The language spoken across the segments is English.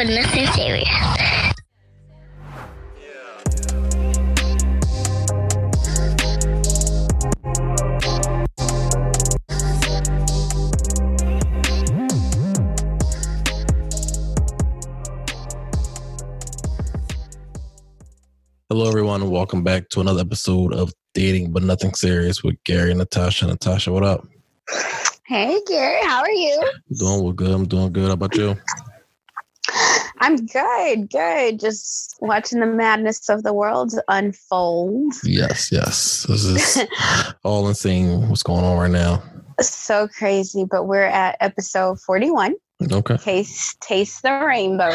but nothing serious. Hello, everyone, and welcome back to another episode of Dating But Nothing Serious with Gary and Natasha. Natasha, what up? Hey, Gary, how are you? Doing well, good. I'm doing good. How about you? I'm good, good. Just watching the madness of the world unfold. Yes, yes. This is all insane. What's going on right now? So crazy, but we're at episode 41. Okay. Taste, taste the rainbow.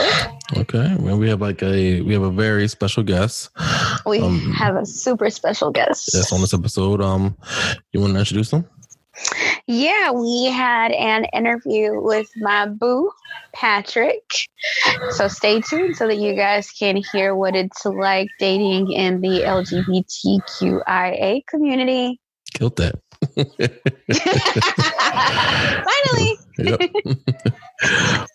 Okay. Well, we have like a we have a very special guest. We Um, have a super special guest. Yes, on this episode. Um, you want to introduce them? Yeah, we had an interview with my boo, Patrick. So stay tuned so that you guys can hear what it's like dating in the LGBTQIA community. Killed that. Finally. yep.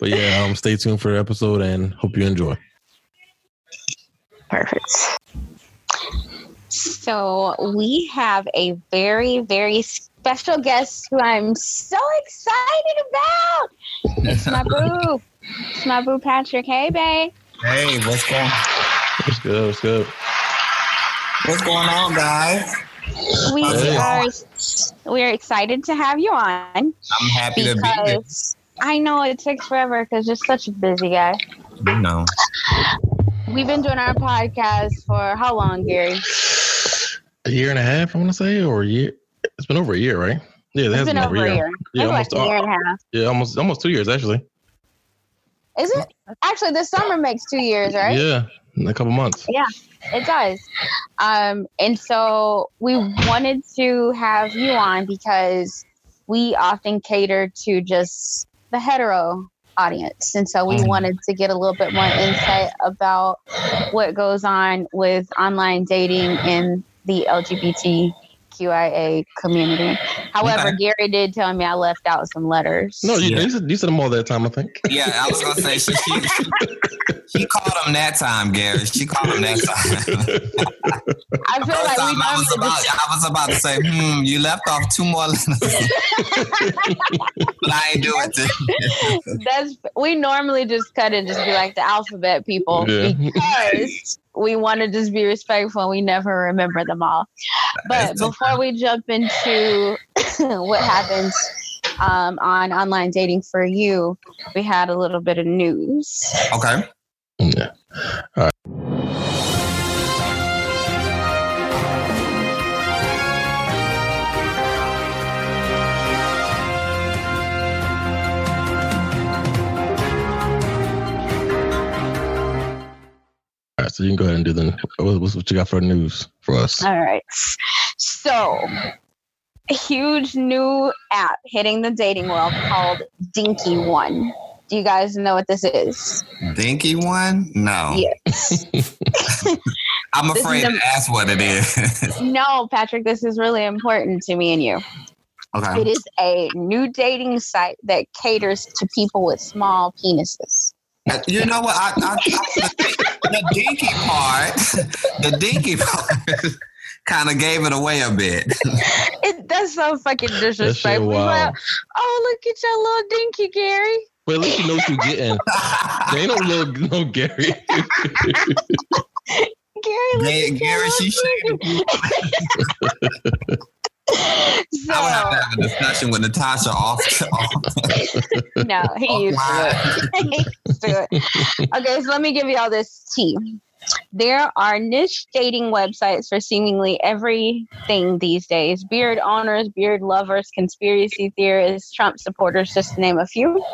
but yeah, um, stay tuned for the episode and hope you enjoy. Perfect. So we have a very, very special guest who I'm so excited about. It's my boo. It's my boo Patrick. Hey, babe. Hey, what's going It's good. It's good. what's going on, guys? We Hey. are we are excited to have you on I'm happy to be here. I know it takes forever because you're such a busy guy. You know, We've been doing our podcast for how long, Gary? A year and a half, I want to say, or a year. It's been over a year, right? Yeah, it has been over a year. Yeah, Maybe almost. like a year and a half. yeah, almost, almost two years actually. Is it? Actually, this summer makes two years, right? Yeah, in a couple months. Yeah, it does. Um, and so we wanted to have you on because we often cater to just the hetero audience. And so we Mhm. wanted to get a little bit more insight about what goes on with online dating in the LGBTQIA community. However, Okay. Gary did tell me I left out some letters. No, you, Yeah. you, said, you said them all that time, I think. yeah, I was gonna say she she, she, she called him that time, Gary. She called him that time. I feel First like we time I was about, I was about to say, hmm, you left off two more letters, but I ain't do it. That's we normally just cut and just be like the alphabet people Yeah. because we want to just be respectful and we never remember them all. But That's okay. before we jump into what happens um, on online dating for you, we had a little bit of news. okay. Yeah. All right, so you can go ahead and do the what- what's what you got for news for us. All right. So, a huge new app hitting the dating world called Dinky One. Do you guys know what this is? Dinky one? No. Yes. I'm afraid the- to ask what it is. No, Patrick, this is really important to me and you. okay. It is a new dating site that caters to people with small penises. Uh, you know what? I, I, I, the dinky part, the dinky part, kind of gave it away a bit. It does so fucking disrespectful. Like, oh, look at your little dinky, Gary. But at least you know what you're getting. There ain't no little no Gary. Gary, look Gary, at your Gary, little she dinky. So, I would have to have a discussion with Natasha off. off. no, he used to it. used to it. Okay, so let me give you all this tea. There are niche dating websites for seemingly everything these days beard owners, beard lovers, conspiracy theorists, Trump supporters, just to name a few.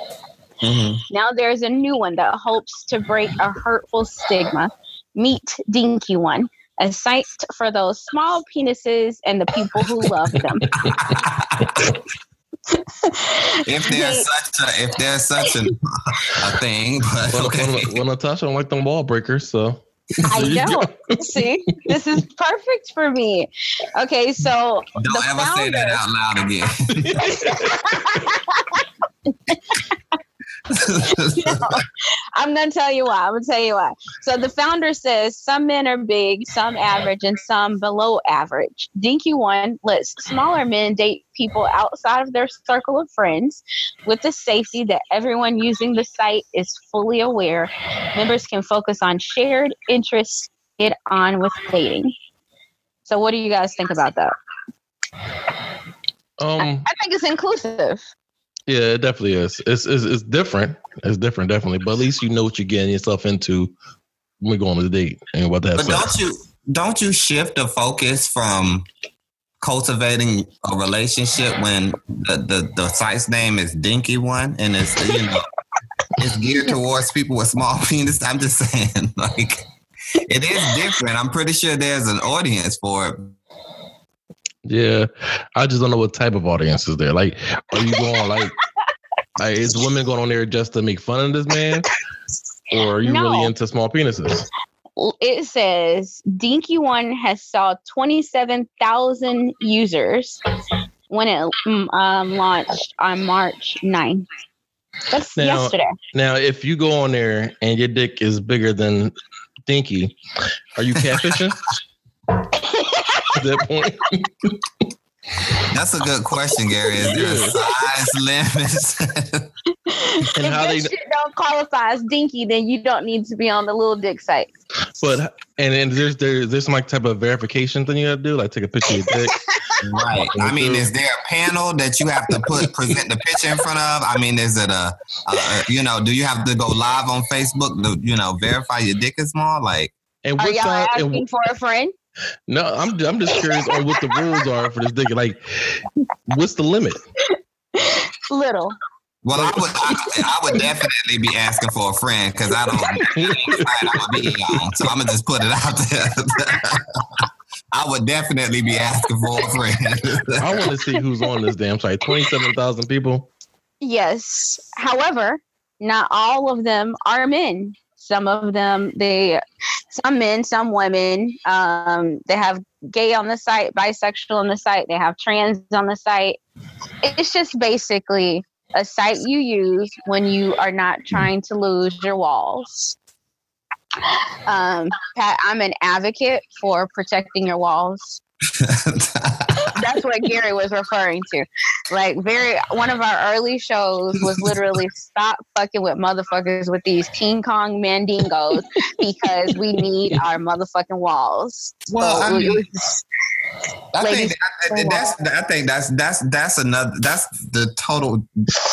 Mhm. Now there's a new one that hopes to break a hurtful stigma. Meet Dinky One, a site for those small penises and the people who love them. if there's such a if there's such a, a thing, but Well, okay. well, well, Natasha don't like them wall breakers, so I There you know. See, this is perfect for me. Okay, so Don't the ever say that out loud again. no, I'm gonna tell you why. I'm gonna tell you why. So the founder says some men are big, some average, and some below average. Dinky One lets smaller men date people outside of their circle of friends with the safety that everyone using the site is fully aware. Members can focus on shared interests, get on with dating. So what do you guys think about that? Um, I, I think it's inclusive. Yeah, it definitely is. It's, it's it's different. It's different, definitely. But at least you know what you're getting yourself into when we go on a date and what that. But don't you don't you shift the focus from cultivating a relationship when the, the, the site's name is Dinky One and it's you know it's geared towards people with small penis. I'm just saying, like it is different. I'm pretty sure there's an audience for it. Yeah, I just don't know what type of audience is there. Like, are you going like, like is women going on there just to make fun of this man, or are you No. really into small penises? it says Dinky One has saw 27,000 users when it mm, um, launched on March 9th. That's Now- yesterday. Now, if you go on there and your dick is bigger than Dinky, are you catfishing? At that point, That's a good question, Gary. Is there a size limits? and if how that they, shit don't qualify as dinky, then you don't need to be on the little dick site. but and and there's there, there's some like type of verification thing you got to do, like take a picture of your dick. right. I mean, is there a panel that you have to put present the picture in front of? I mean, is it a, a you know, do you have to go live on Facebook to you know verify your dick is small? Like, And Are y'all time? asking And, for a friend? No, I'm I'm just curious on what the rules are for this dick. Like, what's the limit? Little. well, I would I, I would definitely be asking for a friend because I don't. I'm gonna be on, so I'm gonna just put it out there. I would definitely be asking for a friend. I want to see who's on this damn site. Twenty seven thousand people. Yes. However, not all of them are men. Some of them, they, some men, some women. Um, they have gay on the site, bisexual on the site. They have trans on the site. It's just basically a site you use when you are not trying to lose your walls. Um, Pat, I'm an advocate for protecting your walls. That's what Gary was referring to. Like very one of our early shows was literally stop fucking with motherfuckers with these King Kong mandingos because we need our motherfucking walls. Well, I So it mean- I think that, that's I think that's that's that's another that's the total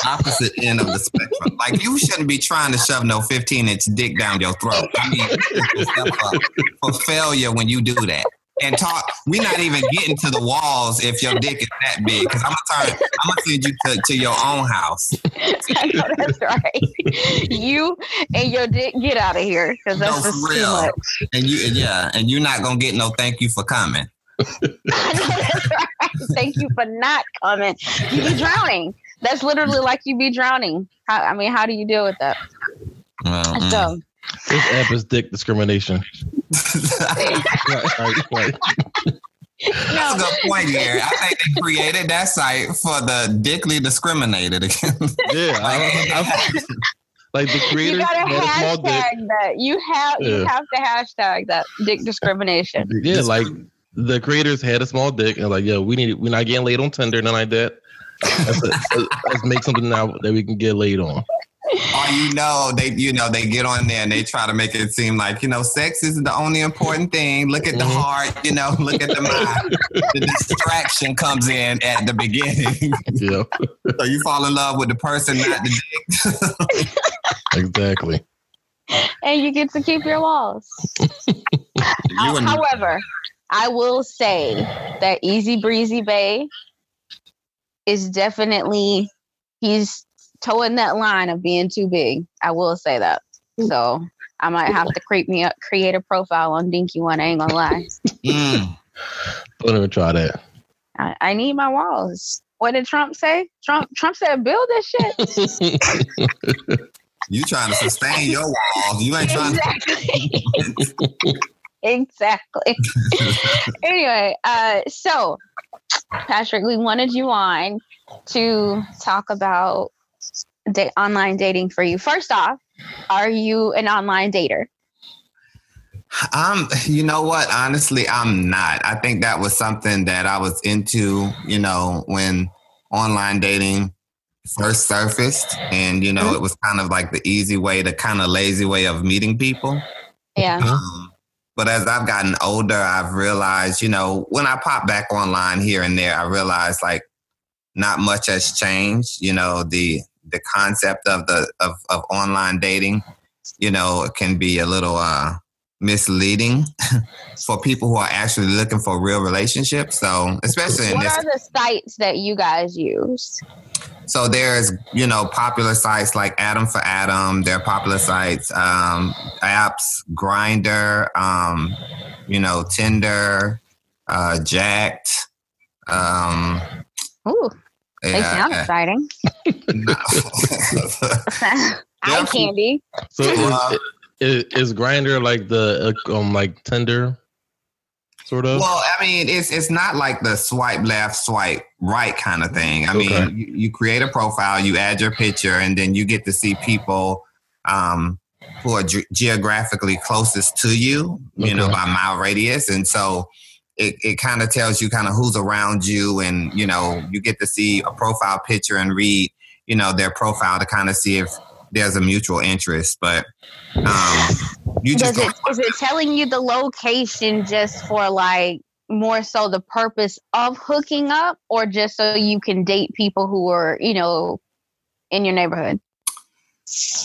opposite end of the spectrum. Like you shouldn't be trying to shove no 15 inch dick down your throat. I mean, you set yourself up for failure when you do that. And talk, we're not even getting to the walls if your dick is that big. Because I'm gonna turn, I'm gonna send you to, to your own house. I know that's right. you and your dick get out of here because that's No, just for too real. much. And you, yeah, and you're not gonna get no thank you for coming. Right. Thank you for not coming. You be drowning. That's literally like you be drowning. How, I mean, how do you deal with that? Well, mm. So This app is dick discrimination. Right, right, right. That's a good point, Gary. I think they created that site for the dickly discriminated again. Yeah, I, I, like the you creators gotta had a small dick. hashtag that. You have you have to hashtag that dick discrimination. Yeah, like the creators had a small dick and like, yo, we need we're not getting laid on Tinder, nothing like that. Let's, let's make something now that we can get laid on. or you know, they you know they get on there and they try to make it seem like you know sex isn't the only important thing. Look at the Mhm. heart, you know, look at the mind. the distraction comes in at the beginning, Yeah, so you fall in love with the person, not the dick. exactly. and you get to keep your walls. you and However, I will say that Easy Breezy Bay is definitely he's towing that line of being too big. I will say that. So I might have to creep me up, create a profile on Dinky One. I ain't gonna lie. Mm. Don't even try that. I, I need my walls. What did Trump say? Trump Trump said build this shit. you trying to sustain your walls. You ain't trying exactly. exactly. anyway, uh, so Patrick, we wanted you on to talk about da- online dating for you? First off, are you an online dater? Um, you know what? Honestly, I'm not. I think that was something that I was into, you know, when online dating first surfaced and you know mm-hmm. it was kind of like the easy way the kind of lazy way of meeting people yeah um, but as i've gotten older i've realized you know when i pop back online here and there i realize like not much has changed you know the the concept of the of, of online dating you know can be a little uh misleading for people who are actually looking for real relationships so especially what in this, What are the sites that you guys use so there's, you know, popular sites like Adam for Adam. There are popular sites, um, apps, Grindr, um, you know, Tinder, uh, Jack'd. Um, Ooh, they yeah, sound exciting. Eye candy. So uh, is, is Grindr like the um like Tinder sort of? Well, I mean, it's it's not like the swipe left, swipe right kind of thing. I okay. mean, you, you, create a profile, you add your picture, and then you get to see people um, who are ge- geographically closest to you, you okay. know, by mile radius, and so. It, it kind of tells you kind of who's around you and you know you get to see a profile picture and read you know their profile to kind of see if there's a mutual interest but um, you just it, is it telling you the location just for like more so the purpose of hooking up or just so you can date people who are, you know, in your neighborhood?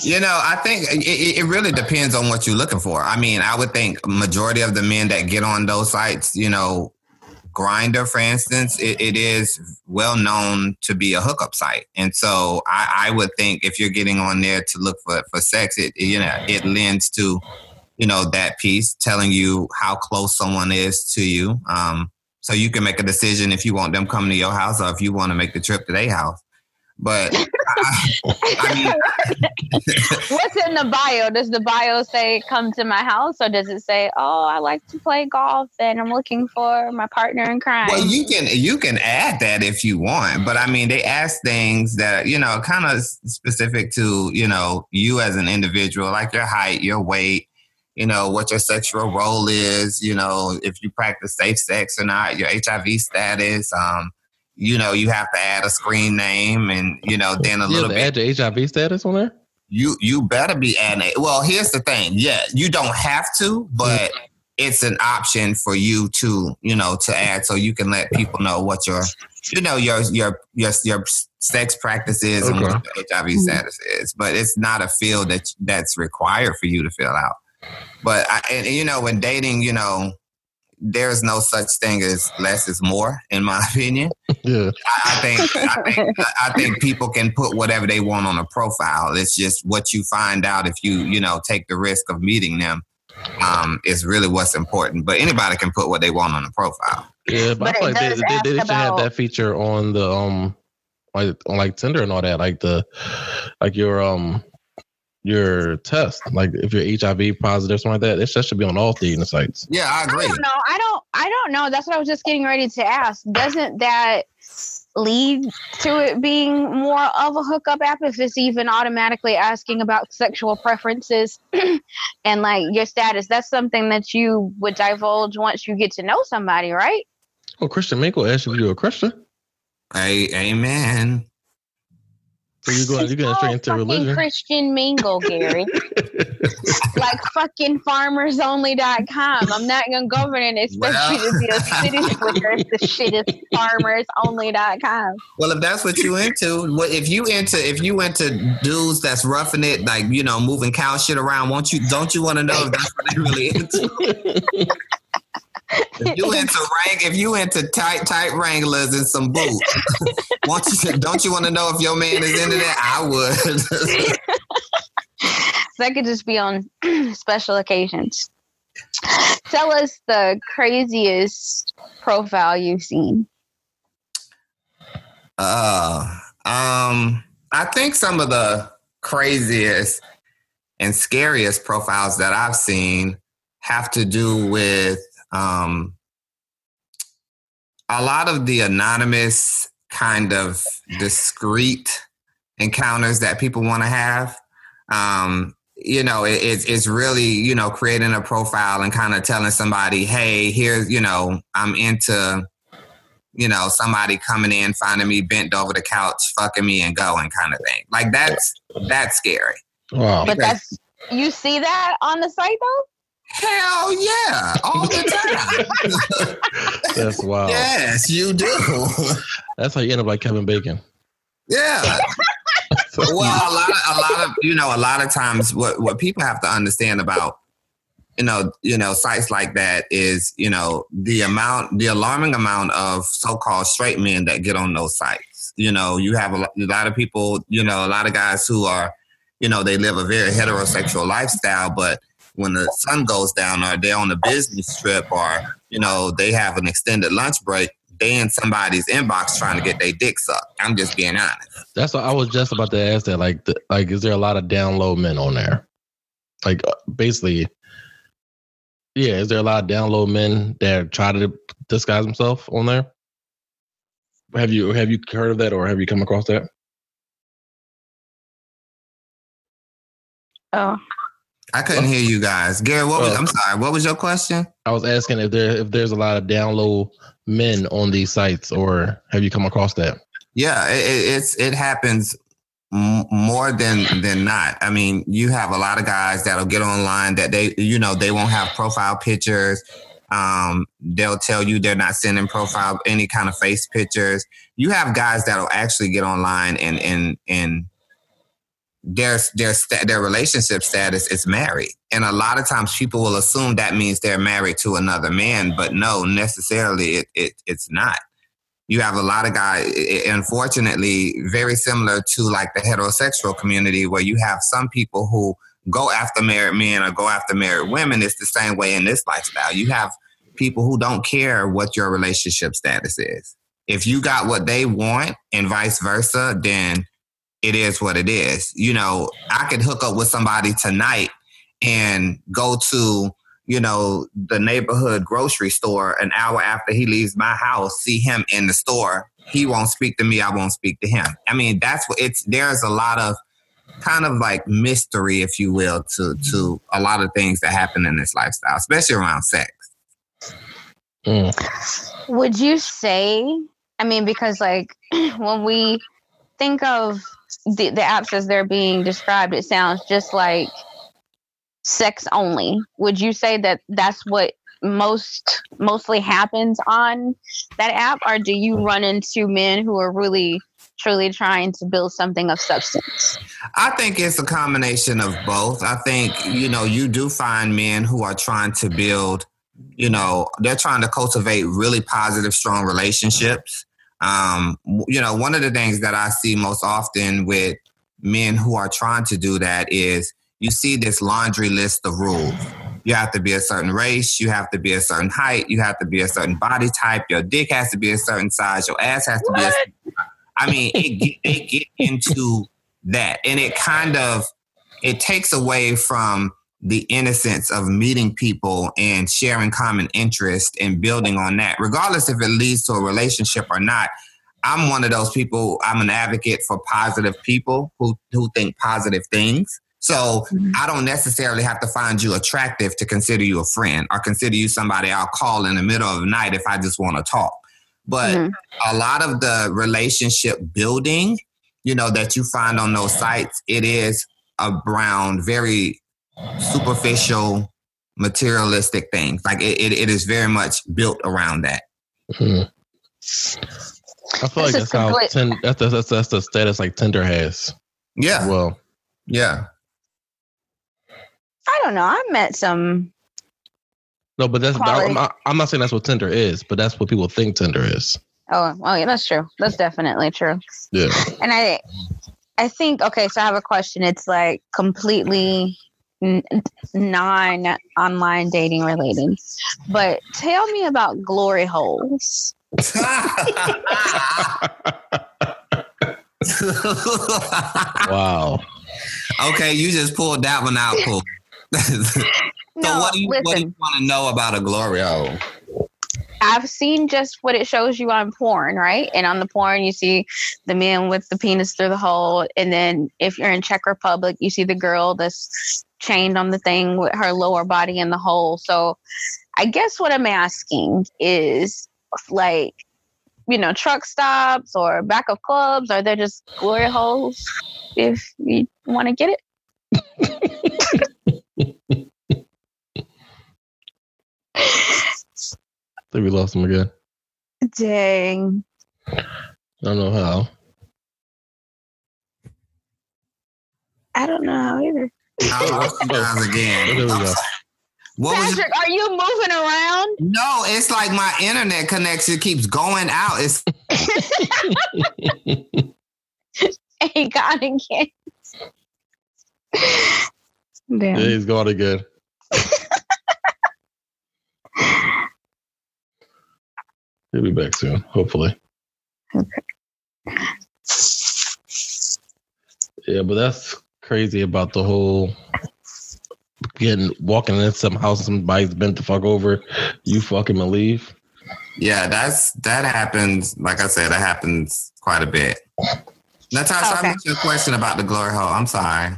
You know, I think it, it, really depends on what you're looking for. I mean, I would think majority of the men that get on those sites, you know, Grindr, for instance, it, it is well known to be a hookup site, and so I, I, would think if you're getting on there to look for for sex, it you know it lends to you know that piece telling you how close someone is to you, um, so you can make a decision if you want them coming to your house or if you want to make the trip to their house. But I, I mean, what's in the bio? Does the bio say "come to my house" or does it say "oh, I like to play golf and I'm looking for my partner in crime"? Well, you can you can add that if you want, but I mean, they ask things that you know, kind of specific to you know you as an individual, like your height, your weight, you know, what your sexual role is, you know, if you practice safe sex or not, your HIV status, um, you know, you have to add a screen name and, you know, then a you little bit. Add your HIV status on there? You you better be adding it. Well, here's the thing. Yeah, you don't have to, but it's an option for you to, you know, to add so you can let people know what your you know your your your your sex practices okay. and what your HIV status is. But it's not a field that that's required for you to fill out. But I, and, and you know, when dating, you know, there's no such thing as less is more, in my opinion. Yeah. I, I think I think I think people can put whatever they want on a profile. It's just what you find out if you you know take the risk of meeting them um, is really what's important. But anybody can put what they want on a profile. Yeah, but, but I feel like they, they, they, should about... have that feature on the um like on like Tinder and all that, like the like your um your test. Like if you're HIV positive, or something like that, it should be on all dating sites. Yeah, I agree. I don't know. I don't. I don't know. That's what I was just getting ready to ask. Doesn't that lead to it being more of a hookup app if it's even automatically asking about sexual preferences and like your status? That's something that you would divulge once you get to know somebody, right? Well, Christian Mingle asked if you're a Christian. Hey, amen. So you're going, you're going straight into religion. Christian mingle, Gary. like fucking farmersonly.com. I'm not going to go over and expect well. you to be a city slicker. The shit is farmersonly.com. Well, if that's what you into, what if you into if you into dudes that's roughing it, like you know, moving cow shit around, won't you? Don't you want to know if that's what they really into? if you into rank, if you into tight, tight Wranglers and some boots, you, don't you want to know if your man is into that? I would. that could just be on special occasions. Tell us the craziest profile you've seen. Uh, um, I think some of the craziest and scariest profiles that I've seen have to do with um, a lot of the anonymous kind of discreet encounters that people want to have. Um, you know, it, it's it's really you know creating a profile and kind of telling somebody, hey, here's you know, I'm into you know somebody coming in, finding me bent over the couch, fucking me, and going kind of thing. Like that's that's scary. Wow. But that's you see that on the site though. Hell yeah, all the time. That's wild. Yes, you do. That's how you end up like Kevin Bacon. Yeah. well, a lot of a lot of you know, a lot of times what what people have to understand about you know, you know, sites like that is, you know, the amount, the alarming amount of so-called straight men that get on those sites. You know, you have a, a lot of people, you know, a lot of guys who are, you know, they live a very heterosexual lifestyle, but when the sun goes down or they're on a business trip or, you know, they have an extended lunch break, they in somebody's inbox trying to get their dick sucked. I'm just being honest. That's what I was just about to ask that. Like, the, like, is there a lot of down low men on there? Like, uh, basically, yeah. Is there a lot of down low men that try to disguise themselves on there? Have you have you heard of that, or have you come across that? Oh, I couldn't hear you guys. Gary, what was, I'm sorry. What was your question? I was asking if there if there's a lot of down low men on these sites, or have you come across that? Yeah, it, it's it happens more than than not. I mean, you have a lot of guys that'll get online that they you know they won't have profile pictures. Um, they'll tell you they're not sending profile any kind of face pictures. You have guys that'll actually get online and and and their their their relationship status is married, and a lot of times people will assume that means they're married to another man, but no, necessarily it, it it's not. You have a lot of guys, unfortunately, very similar to like the heterosexual community, where you have some people who go after married men or go after married women. It's the same way in this lifestyle. You have people who don't care what your relationship status is. If you got what they want and vice versa, then it is what it is. You know, I could hook up with somebody tonight and go to, you know, the neighborhood grocery store an hour after he leaves my house, see him in the store. He won't speak to me, I won't speak to him. I mean, that's what it's there's a lot of kind of like mystery, if you will, to to a lot of things that happen in this lifestyle, especially around sex. Mm. Would you say, I mean, because like when we think of the, the apps as they're being described, it sounds just like sex only. Would you say that that's what most mostly happens on that app, or do you run into men who are really truly trying to build something of substance? I think it's a combination of both. I think you know you do find men who are trying to build. You know, they're trying to cultivate really positive, strong relationships. Um, you know, one of the things that I see most often with men who are trying to do that is you see this laundry list of rules. You have to be a certain race, you have to be a certain height, you have to be a certain body type, your dick has to be a certain size, your ass has to what? be I mean, it, it get into that. And it kind of it takes away from the innocence of meeting people and sharing common interest and building on that, regardless if it leads to a relationship or not. I'm one of those people, I'm an advocate for positive people who, who think positive things. So mm-hmm. I don't necessarily have to find you attractive to consider you a friend or consider you somebody I'll call in the middle of the night if I just want to talk. But mm-hmm. a lot of the relationship building, you know, that you find on those sites, it is around very superficial, materialistic things. Like it, it, it is very much built around that. Mm-hmm. I feel like that's how ten, that's, that's that's the status like Tinder has. Yeah. Well. Yeah. I don't know. I met some. No, but that's I'm not, I'm not saying that's what Tinder is, but that's what people think Tinder is. Oh, oh yeah, that's true. That's definitely true. Yeah. And I, I think okay. So I have a question. It's like completely non online dating related. But tell me about glory holes. wow. Okay, you just pulled that one out, so no, what do you listen. what do you want to know about a glory hole? I've seen just what it shows you on porn, right? And on the porn, you see the man with the penis through the hole. And then if you're in Czech Republic, you see the girl that's chained on the thing with her lower body in the hole. So I guess what I'm asking is like, you know, truck stops or back of clubs, are there just glory holes if you want to get it? I think we lost him again. Dang. I don't know how. I don't know how either. I lost you guys again. There we go. What was Patrick, are you moving around? no, it's like my internet connection keeps going out. It's He got again. Damn. Yeah, he's gone again. He'll be back soon, hopefully. Okay. Yeah, but that's crazy about the whole getting walking in some house somebody's bent the fuck over, you fucking believe. yeah, that's that happens. Like I said, that happens quite a bit. Natasha, Okay. I missed your question about the glory hole. I'm sorry.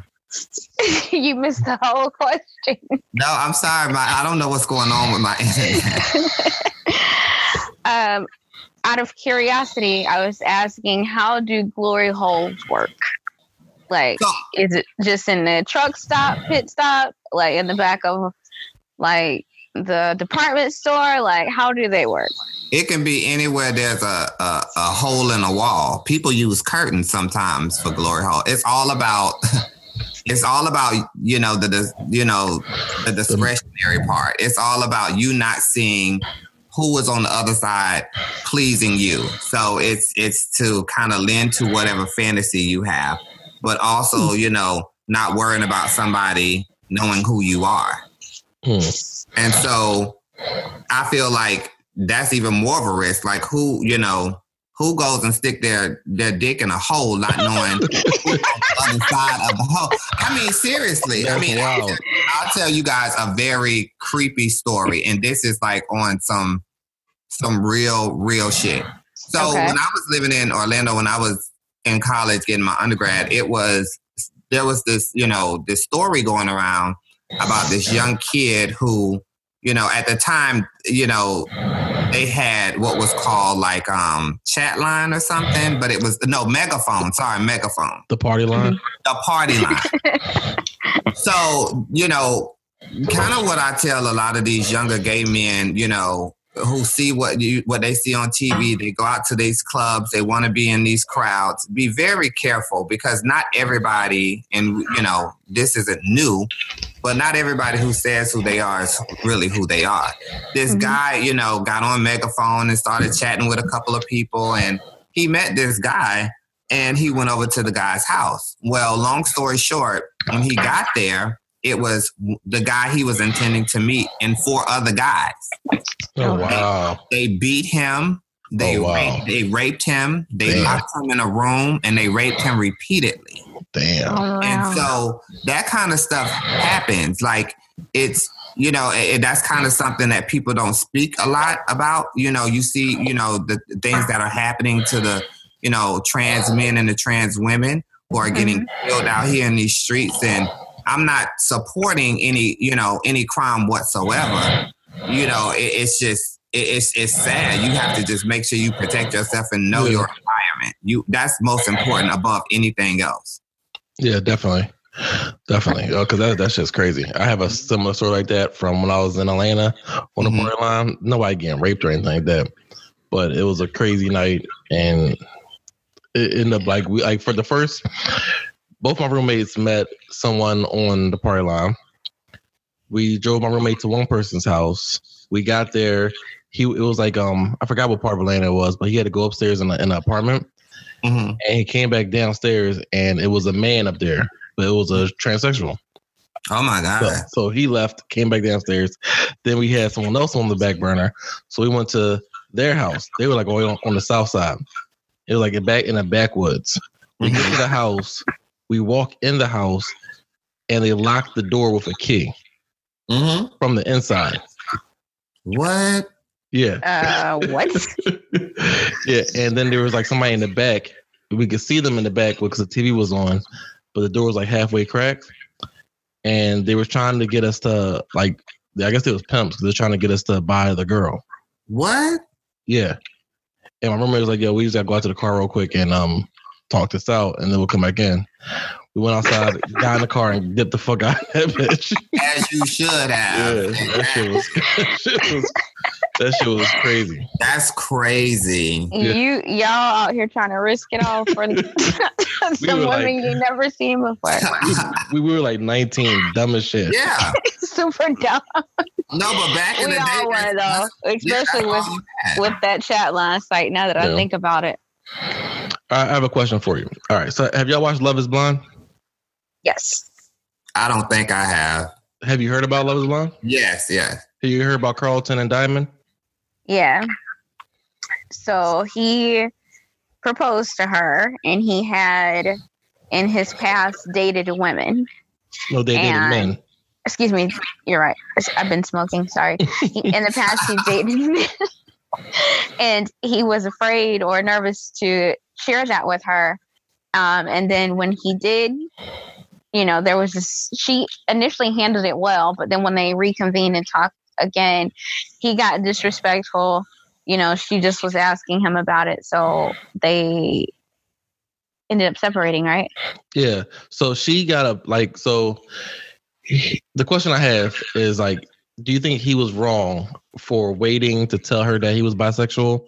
you missed the whole question. No, I'm sorry. My, I don't know what's going on with my internet. um, out of curiosity, I was asking, how do glory holes work? Like, So- is it just in the truck stop, pit stop, like in the back of like the department store? Like, how do they work? It can be anywhere there's a, a, a hole in a wall. People use curtains sometimes for glory hole. It's all about it's all about you know the, the you know the discretionary part. It's all about you not seeing who is on the other side pleasing you. So it's it's to kind of lend to whatever fantasy you have, but also you know not worrying about somebody knowing who you are. Hmm. And so I feel like that's even more of a risk. Like who, you know, who goes and stick their their dick in a hole not knowing who's on the other side of the hole? I mean, seriously. I mean, wild. I'll tell you guys a very creepy story, and this is like on some some real real shit. So Okay. when I was living in Orlando, when I was in college getting my undergrad, it was there was this you know this story going around about this young kid who you know at the time you know they had what was called like um chat line or something but it was no megaphone sorry megaphone. The party line. the party line. So you know kind of what i tell a lot of these younger gay men you know who see what you what they see on TV they go out to these clubs they want to be in these crowds. Be very careful because not everybody and you know this isn't new but not everybody who says who they are is really who they are. This Mhm. guy you know got on megaphone and started chatting with a couple of people and he met this guy and he went over to the guy's house. Well long story short when he got there it was the guy he was intending to meet and four other guys Oh, oh wow. they beat him. They Oh, wow. raped, they raped him. They Damn. locked him in a room and they raped him repeatedly. Damn. Oh, And so that kind of stuff happens. Like it's you know it, it- that's kind of something that people don't speak a lot about. You know, you see you know the, the things that are happening to the you know trans men and the trans women who are getting mm-hmm. killed out here in these streets and. I'm not supporting any, you know, any crime whatsoever. You know, it, it's just it, it's it's sad. You have to just make sure you protect yourself and know Yeah. your environment. You that's most important above anything else. Yeah, definitely. Definitely. Because that, that's just crazy. I have a similar story like that from when I was in Atlanta on the Mhm. party line. Nobody getting raped or anything like that. But it was a crazy night and it ended up like we like for the first both my roommates met someone on the party line. We drove my roommate to one person's house. We got there. He it was like um I forgot what part of Atlanta it was, but he had to go upstairs in, a, in an apartment Mm-hmm. and he came back downstairs and it was a man up there, but it was a transsexual. Oh my So, god! so he left, came back downstairs. Then we had someone else on the back burner, so we went to their house. They were like on, on the south side. It was like a back in the backwoods. We get to the house, we walk in the house, and they lock the door with a key Mm-hmm. from the inside. What? Yeah. Uh, what? yeah, and then there was like somebody in the back. We could see them in the back because the TV was on, but the door was like halfway cracked, and they were trying to get us to like. I guess it was pimps. They're trying to get us to buy the girl. What? Yeah. And my roommate was like, "Yo, we just gotta go out to the car real quick and um talk this out, and then we'll come back in." We went outside, got in the car, and get the fuck out of that bitch. As you should have. Yeah, that shit was, that shit was, that shit was crazy. That's crazy. Yeah. You y'all out here trying to risk it all for some were women like- you never seen before. We, we were like 19, dumb as shit. yeah. Super dumb. No, but back in We the day, all were that's- though, that's- yeah, especially with all you had. with that chat line site. Now that I think about it, I I have a question for you. All right, so have y'all watched Love Is Blind? yes. I don't think I have. Have you heard about Love Is Blind? Yes, yes. Have you heard about Carlton and Diamond? Yeah. So he proposed to her, and he had in his past dated women. No, they dated And- men. Excuse me, you're right. I've been smoking. Sorry. In the past, he dated men, and he was afraid or nervous to share that with her. Um, and then when he did, you know, there was this. She initially handled it well, but then when they reconvened and talked again, he got disrespectful. You know, she just was asking him about it, so they ended up separating. Right? Yeah. So she got a like. So the question I have is like, do you think he was wrong for waiting to tell her that he was bisexual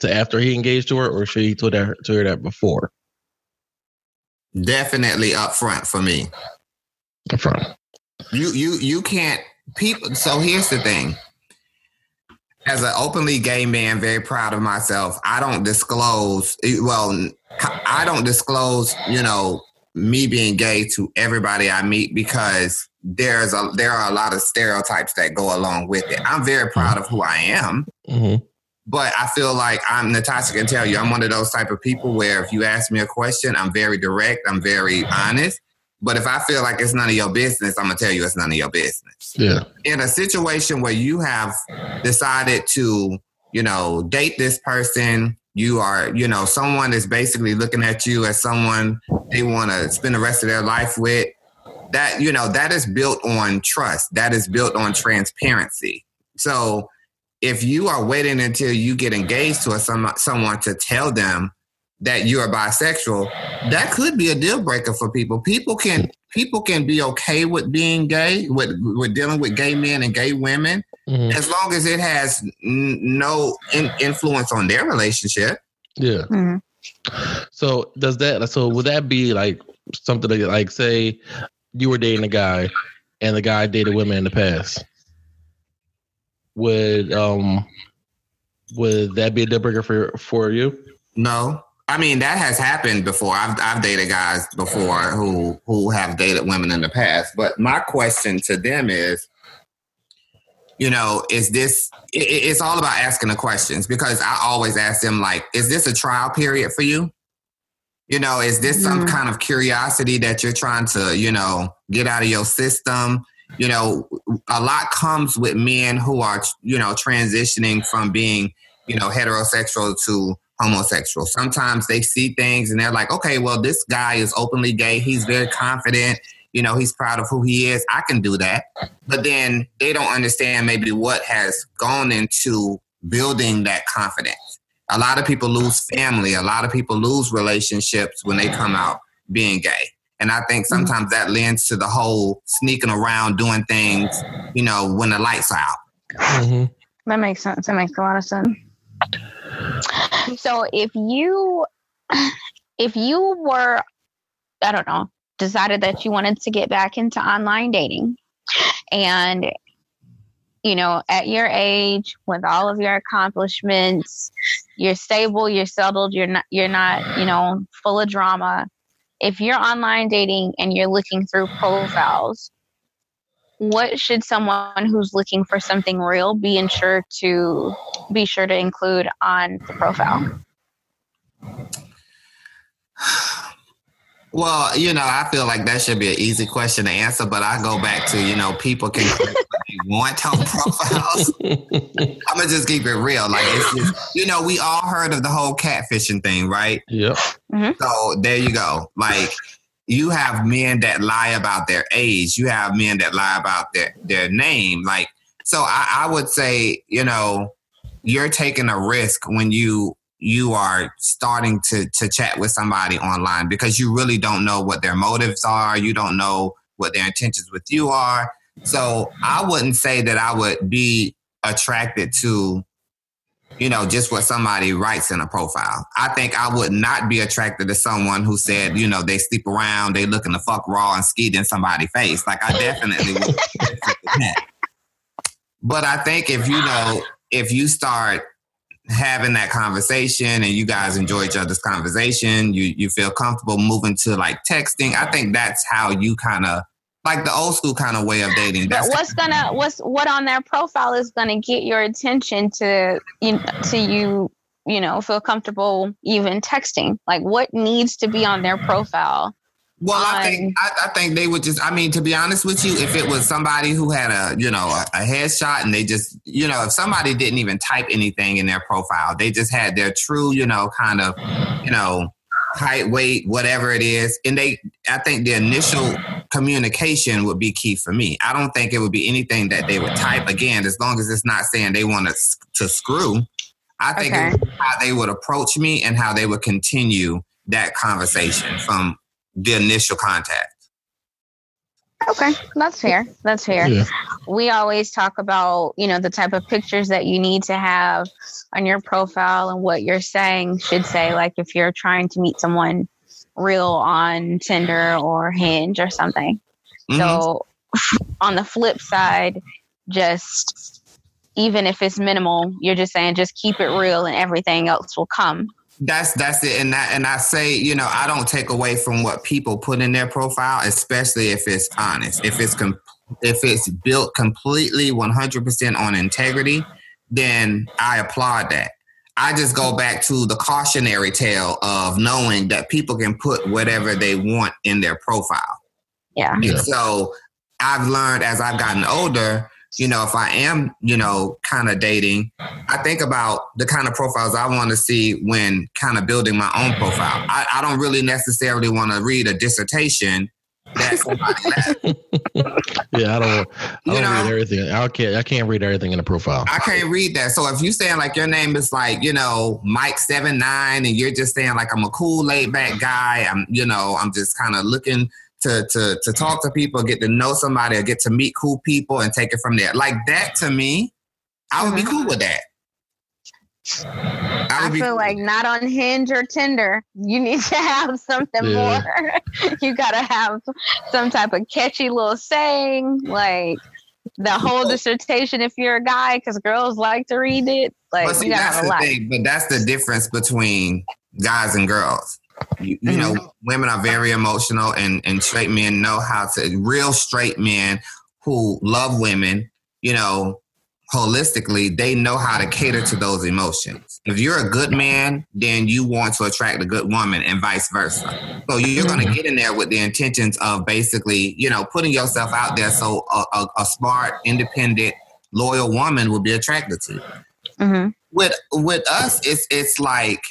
to after he engaged to her, or should he told her to her that before? Definitely up front for me. In front. You you you can't people so here's the thing. As an openly gay man, very proud of myself. I don't disclose well I don't disclose, you know, me being gay to everybody I meet because there's a there are a lot of stereotypes that go along with it. I'm very proud of who I am. hmm But I feel like I'm Natasha can tell you, I'm one of those type of people where if you ask me a question, I'm very direct, I'm very honest. But if I feel like it's none of your business, I'm gonna tell you it's none of your business. Yeah. In a situation where you have decided to, you know, date this person, you are, you know, someone is basically looking at you as someone they want to spend the rest of their life with. That, you know, that is built on trust. That is built on transparency. So if you are waiting until you get engaged to a, some, someone to tell them that you are bisexual, that could be a deal breaker for people. People can people can be okay with being gay, with with dealing with gay men and gay women, hmm as long as it has n- no in- influence on their relationship. Yeah. Mhm. So does that? So would that be like something that, like, say, you were dating a guy, and the guy dated women in the past? Would um, would that be a deal breaker for for you? No. I mean that has happened before. I've I've dated guys before who who have dated women in the past. But my question to them is, you know, is this? It, it's all about asking the questions because I always ask them like, is this a trial period for you? You know, is this some Mhm. kind of curiosity that you're trying to, you know, get out of your system? You know, a lot comes with men who are, you know, transitioning from being, you know, heterosexual to homosexual. Sometimes they see things and they're like, okay, well, this guy is openly gay. He's very confident. You know, he's proud of who he is. I can do that. But then they don't understand maybe what has gone into building that confidence. A lot of people lose family. A lot of people lose relationships when they come out being gay. And I think sometimes that lends to the whole sneaking around doing things, you know, when the lights are out. Mm-hmm. That makes sense. That makes a lot of sense. So if you if you were I don't know, decided that you wanted to get back into online dating and you know, at your age with all of your accomplishments, you're stable, you're settled, you're not you're not, you know, full of drama. If you're online dating and you're looking through profiles, what should someone who's looking for something real be sure to be sure to include on the profile? Well, you know, I feel like that should be an easy question to answer, but I go back to, you know, people can create what want on profiles. I'm gonna just keep it real. Like it's just, you know, we all heard of the whole catfishing thing, right? Yep. Mm-hmm. So there you go. Like you have men that lie about their age. You have men that lie about their their name. Like so, I, I would say, you know, you're taking a risk when you you are starting to to chat with somebody online because you really don't know what their motives are. You don't know what their intentions with you are. So I wouldn't say that I would be attracted to, you know, just what somebody writes in a profile. I think I would not be attracted to someone who said, you know, they sleep around, they looking to fuck raw and skeet in somebody's face. Like I definitely would. but I think if you know, if you start having that conversation and you guys enjoy each other's conversation, you you feel comfortable moving to like texting. I think that's how you kind of like the old school kind of way of dating. That's but what's gonna what's what on their profile is gonna get your attention to you to you you know feel comfortable even texting. Like what needs to be on their profile well, I think um, I, I, think they would just. I mean, to be honest with you, if it was somebody who had a you know a, a headshot and they just you know if somebody didn't even type anything in their profile, they just had their true you know kind of you know height, weight, whatever it is, and they. I think the initial communication would be key for me. I don't think it would be anything that they would type again, as long as it's not saying they want to to screw. I think okay. how they would approach me and how they would continue that conversation from the initial contact. Okay, that's fair. That's fair. Yeah. We always talk about, you know, the type of pictures that you need to have on your profile and what you're saying should say. Like if you're trying to meet someone real on Tinder or Hinge or something. Mm-hmm. So on the flip side, just even if it's minimal, you're just saying just keep it real and everything else will come. That's that's it, and that and I say, you know, I don't take away from what people put in their profile, especially if it's honest, if it's com- if it's built completely 100% on integrity, then I applaud that. I just go back to the cautionary tale of knowing that people can put whatever they want in their profile. Yeah. And so I've learned as I've gotten older you know, if I am, you know, kind of dating, I think about the kind of profiles I want to see when kind of building my own profile. I, I don't really necessarily want to read a dissertation that yeah, I don't. I don't know, read everything. I can't. I can't read everything in a profile. I can't read that. So if you saying like your name is like you know Mike seven nine, and you're just saying like I'm a cool laid back guy, I'm you know I'm just kind of looking to to to talk to people, get to know somebody, or get to meet cool people, and take it from there. Like that to me, I would be mm-hmm. cool with that. I, I feel cool. like not on Hinge or Tinder. You need to have something yeah. more. you gotta have some type of catchy little saying, like the whole dissertation if you're a guy, because girls like to read it. Like see, that's the thing, but that's the difference between guys and girls. You, you mm-hmm. know, women are very emotional, and and straight men know how to. Real straight men who love women, you know, holistically, they know how to cater to those emotions. If you're a good man, then you want to attract a good woman, and vice versa. So you're mm-hmm. going to get in there with the intentions of basically, you know, putting yourself out there so a, a, a smart, independent, loyal woman will be attracted to you. Mm-hmm. With with us, it's it's like,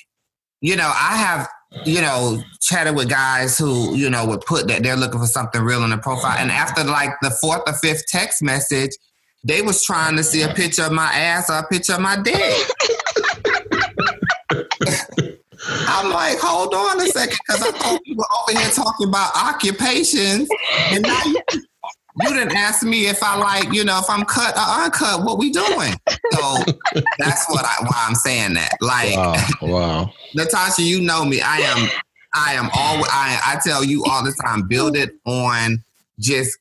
you know, I have you know, chatted with guys who, you know, would put that they're looking for something real in the profile. And after like the fourth or fifth text message, they was trying to see a picture of my ass or a picture of my dick. I'm like, hold on a second, because I thought you were over here talking about occupations, and now you, you didn't ask me if I like, you know, if I'm cut or uncut. What we doing? So that's what I why I'm saying that. Like, wow, wow. Natasha, you know me. I am, I am all. I I tell you all the time. Build it on just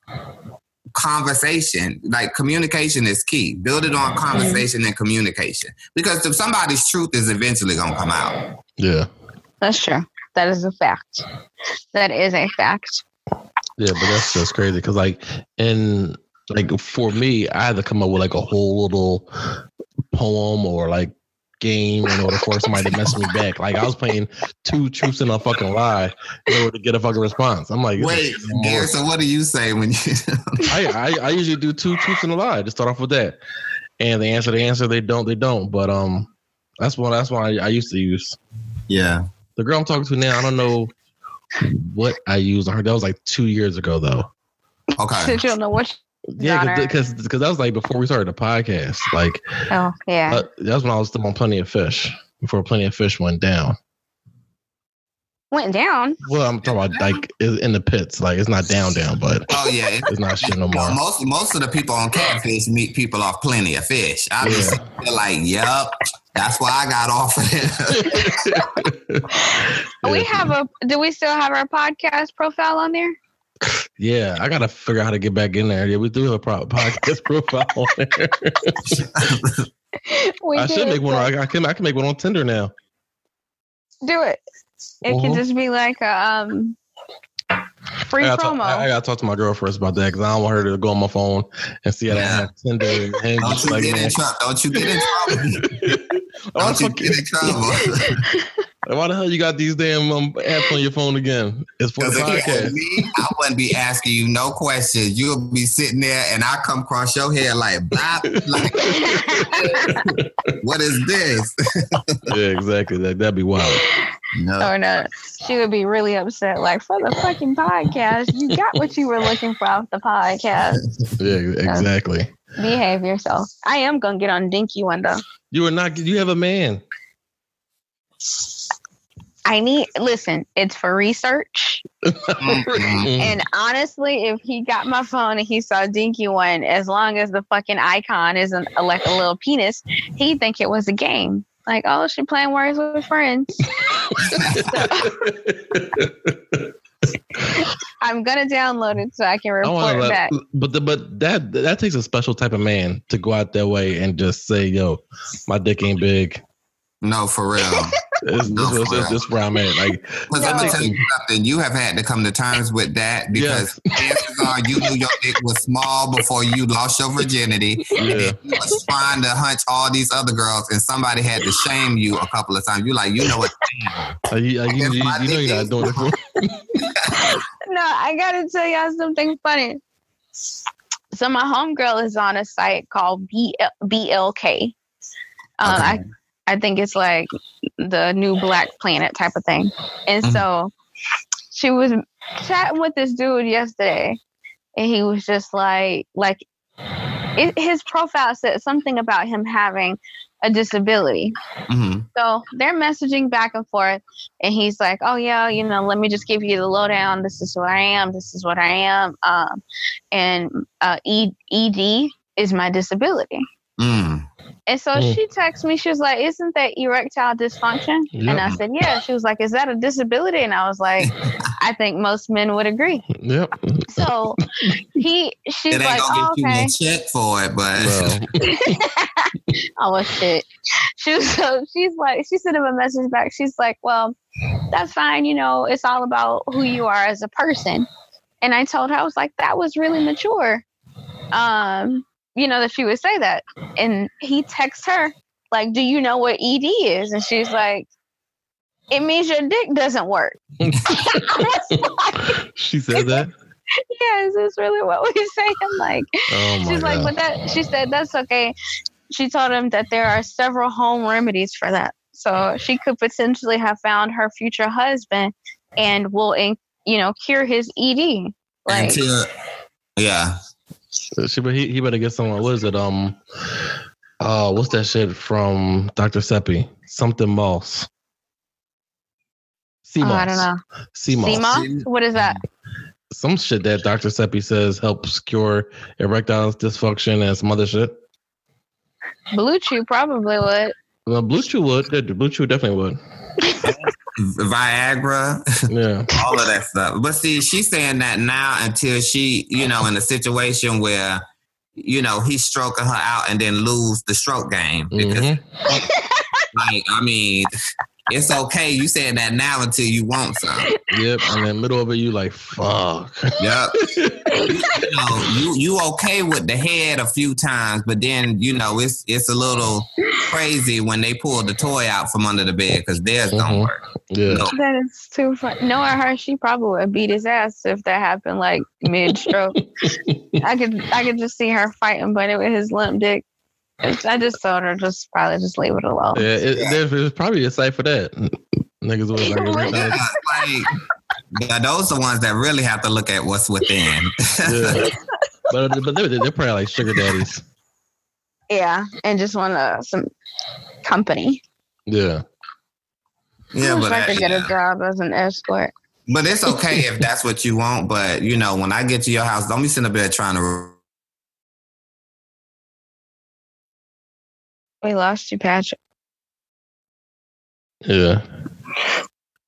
conversation. Like communication is key. Build it on mm-hmm. conversation and communication because if somebody's truth is eventually gonna come out. Yeah, that's true. That is a fact. That is a fact. Yeah, but that's just crazy because like in like for me, I had to come up with like a whole little poem or like game in order for somebody to mess me back. Like I was playing two truths and a fucking lie in order to get a fucking response. I'm like, wait, Gary, so what do you say when you? I, I I usually do two truths and a lie. to start off with that, and they answer the answer. They don't. They don't. But um, that's one. That's one I, I used to use. Yeah. The girl I'm talking to now, I don't know what I used on her. That was like two years ago, though. Okay. Since you don't know what. Yeah, because because that was like before we started the podcast. Like, oh yeah, uh, that's when I was still on Plenty of Fish before Plenty of Fish went down. Went down. Well, I'm talking about like in the pits. Like it's not down, down, but oh yeah, it's not shit no more. Most most of the people on Catfish meet people off Plenty of Fish. I was yeah. like, yep, that's why I got off of it. we have a. Do we still have our podcast profile on there? Yeah, I gotta figure out how to get back in there. Yeah, we do have a podcast profile on there. I should make one. I can. I can make one on Tinder now. Do it. It uh-huh. can just be like a um, free I promo. Talk, I, I, gotta talk to my girl first about that because I don't want her to go on my phone and see how yeah. I have Tinder. And don't, you like, get in trouble. don't you get in trouble. don't you get in trouble. Why the hell you got these damn um, apps on your phone again? It's for the podcast. Me, I wouldn't be asking you no questions. You'll be sitting there, and I come across your head like, bop, like what is this? yeah, exactly. That that'd be wild. No. Or no, she would be really upset. Like for the fucking podcast, you got what you were looking for off the podcast. Yeah, exactly. So, behave yourself. I am gonna get on Dinky one though. You are not. You have a man. I need listen, it's for research. and honestly, if he got my phone and he saw Dinky one, as long as the fucking icon isn't like a little penis, he'd think it was a game. Like, oh, she playing words with friends. I'm gonna download it so I can report I back. But the, but that that takes a special type of man to go out that way and just say, "Yo, my dick ain't big." No, for real. This, no, this, this, this where I'm at. Like, because I'm gonna tell you something. You have had to come to terms with that because chances are you knew your dick was small before you lost your virginity. Yeah. And you was trying to hunch all these other girls, and somebody had to shame you a couple of times. You like, you know what? Are you, are you, you, you know you're not doing it. no, I gotta tell y'all something funny. So my homegirl is on a site called BL, BLK. Um, okay. I I think it's like the new Black Planet type of thing. And mm-hmm. so she was chatting with this dude yesterday, and he was just like, like it, his profile said something about him having a disability. Mm-hmm. So they're messaging back and forth, and he's like, "Oh yeah, you know, let me just give you the lowdown. This is what I am. This is what I am. Um, and uh, ED is my disability." Mm. And so mm. she texted me. She was like, "Isn't that erectile dysfunction?" Yep. And I said, "Yeah." She was like, "Is that a disability?" And I was like, "I think most men would agree." Yep. So he, she's like, oh, "Okay." check for it, but oh shit. She was so she's like she sent him a message back. She's like, "Well, that's fine. You know, it's all about who you are as a person." And I told her, I was like, "That was really mature." Um, you know, that she would say that. And he texts her, like, do you know what ED is? And she's like, it means your dick doesn't work. like, she said that? yes, it's really what we're saying. Like, oh she's like, but that, she said, that's okay. She told him that there are several home remedies for that. So she could potentially have found her future husband and will, you know, cure his ED. Like, Until, yeah. She, but he, he better get someone. What is it? Um, uh, what's that shit from Dr. Sebi? Something Moss. Sea oh, I don't know. Sea moss. Moss? What is that? Some shit that Dr. Sebi says helps cure erectile dysfunction and some other shit. Blue Chew probably would. Well, Blue Chew would. Blue Chew definitely would. Viagra, yeah, all of that stuff. But see, she's saying that now until she, you know, in a situation where, you know, he's stroking her out and then lose the stroke game because, mm-hmm. like, I mean, it's okay. You saying that now until you want some. Yep. And in the middle of it, you like, fuck. Yep. you, know, you you okay with the head a few times, but then you know it's it's a little crazy when they pull the toy out from under the bed because theirs mm-hmm. don't work. Yeah, no. that is too fun. Knowing her, she probably would beat his ass if that happened like mid stroke. I could I could just see her fighting, but it with his limp dick. I just told her just probably just leave it alone. Yeah, it, there's, probably a site for that. Niggas would like, yeah, like yeah, those are the ones that really have to look at what's within. yeah. But but they're, they're probably like sugar daddies. Yeah, and just want uh, some company. Yeah. Yeah, but I could get a job as an escort. But it's okay if that's what you want. But you know, when I get to your house, don't be sitting up there trying to. We lost you, Patrick. Yeah.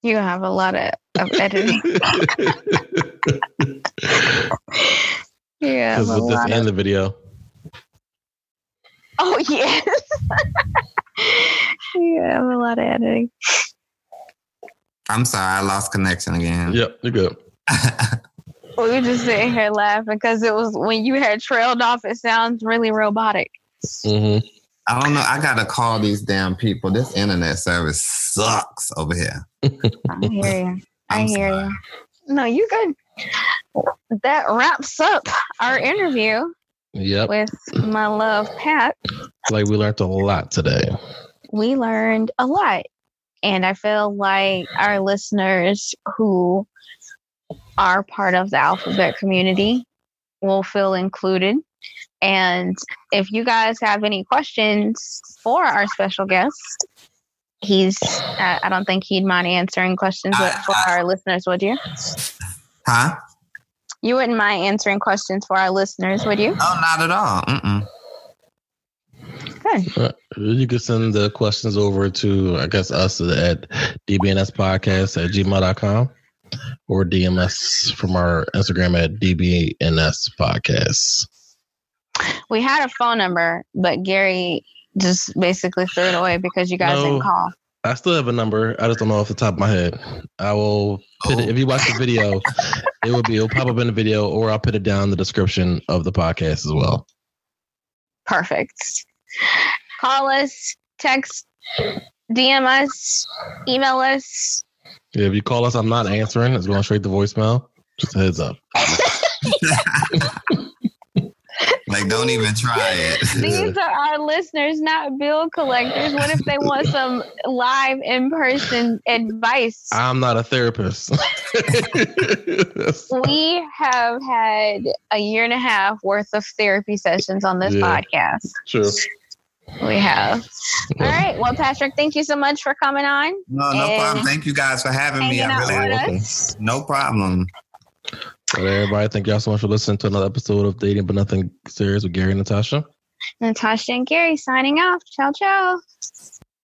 You have a lot of, of editing. yeah. Because with this and the video. Oh yes. yeah, a lot of editing. I'm sorry, I lost connection again. Yep, you're good. we were just sitting here laughing because it was when you had trailed off, it sounds really robotic. Mm-hmm. I don't know. I gotta call these damn people. This internet service sucks over here. I hear you. I hear sorry. you. No, you good. That wraps up our interview. Yep. With my love, Pat. Like we learned a lot today. We learned a lot. And I feel like our listeners who are part of the alphabet community will feel included. And if you guys have any questions for our special guest, he's, uh, I don't think he'd mind answering questions uh, for uh, our listeners, would you? Huh? You wouldn't mind answering questions for our listeners, would you? Oh, not at all. Mm-mm. Uh, you can send the questions over to, I guess, us at DBNS podcast at gmail.com or DMS from our Instagram at DBNS podcast. We had a phone number, but Gary just basically threw it away because you guys no, didn't call. I still have a number. I just don't know off the top of my head. I will put it if you watch the video, it will be it'll pop up in the video or I'll put it down in the description of the podcast as well. Perfect. Call us, text, DM us, email us. Yeah, if you call us, I'm not answering. It's going straight to voicemail. Just a heads up. like, don't even try it. These are our listeners, not bill collectors. What if they want some live in person advice? I'm not a therapist. we have had a year and a half worth of therapy sessions on this yeah, podcast. True. We have. All right. Well, Patrick, thank you so much for coming on. No, no problem. Thank you guys for having me. I really welcome. No problem. Well, everybody, thank y'all so much for listening to another episode of Dating But Nothing Serious with Gary and Natasha. Natasha and Gary signing off. Ciao, ciao.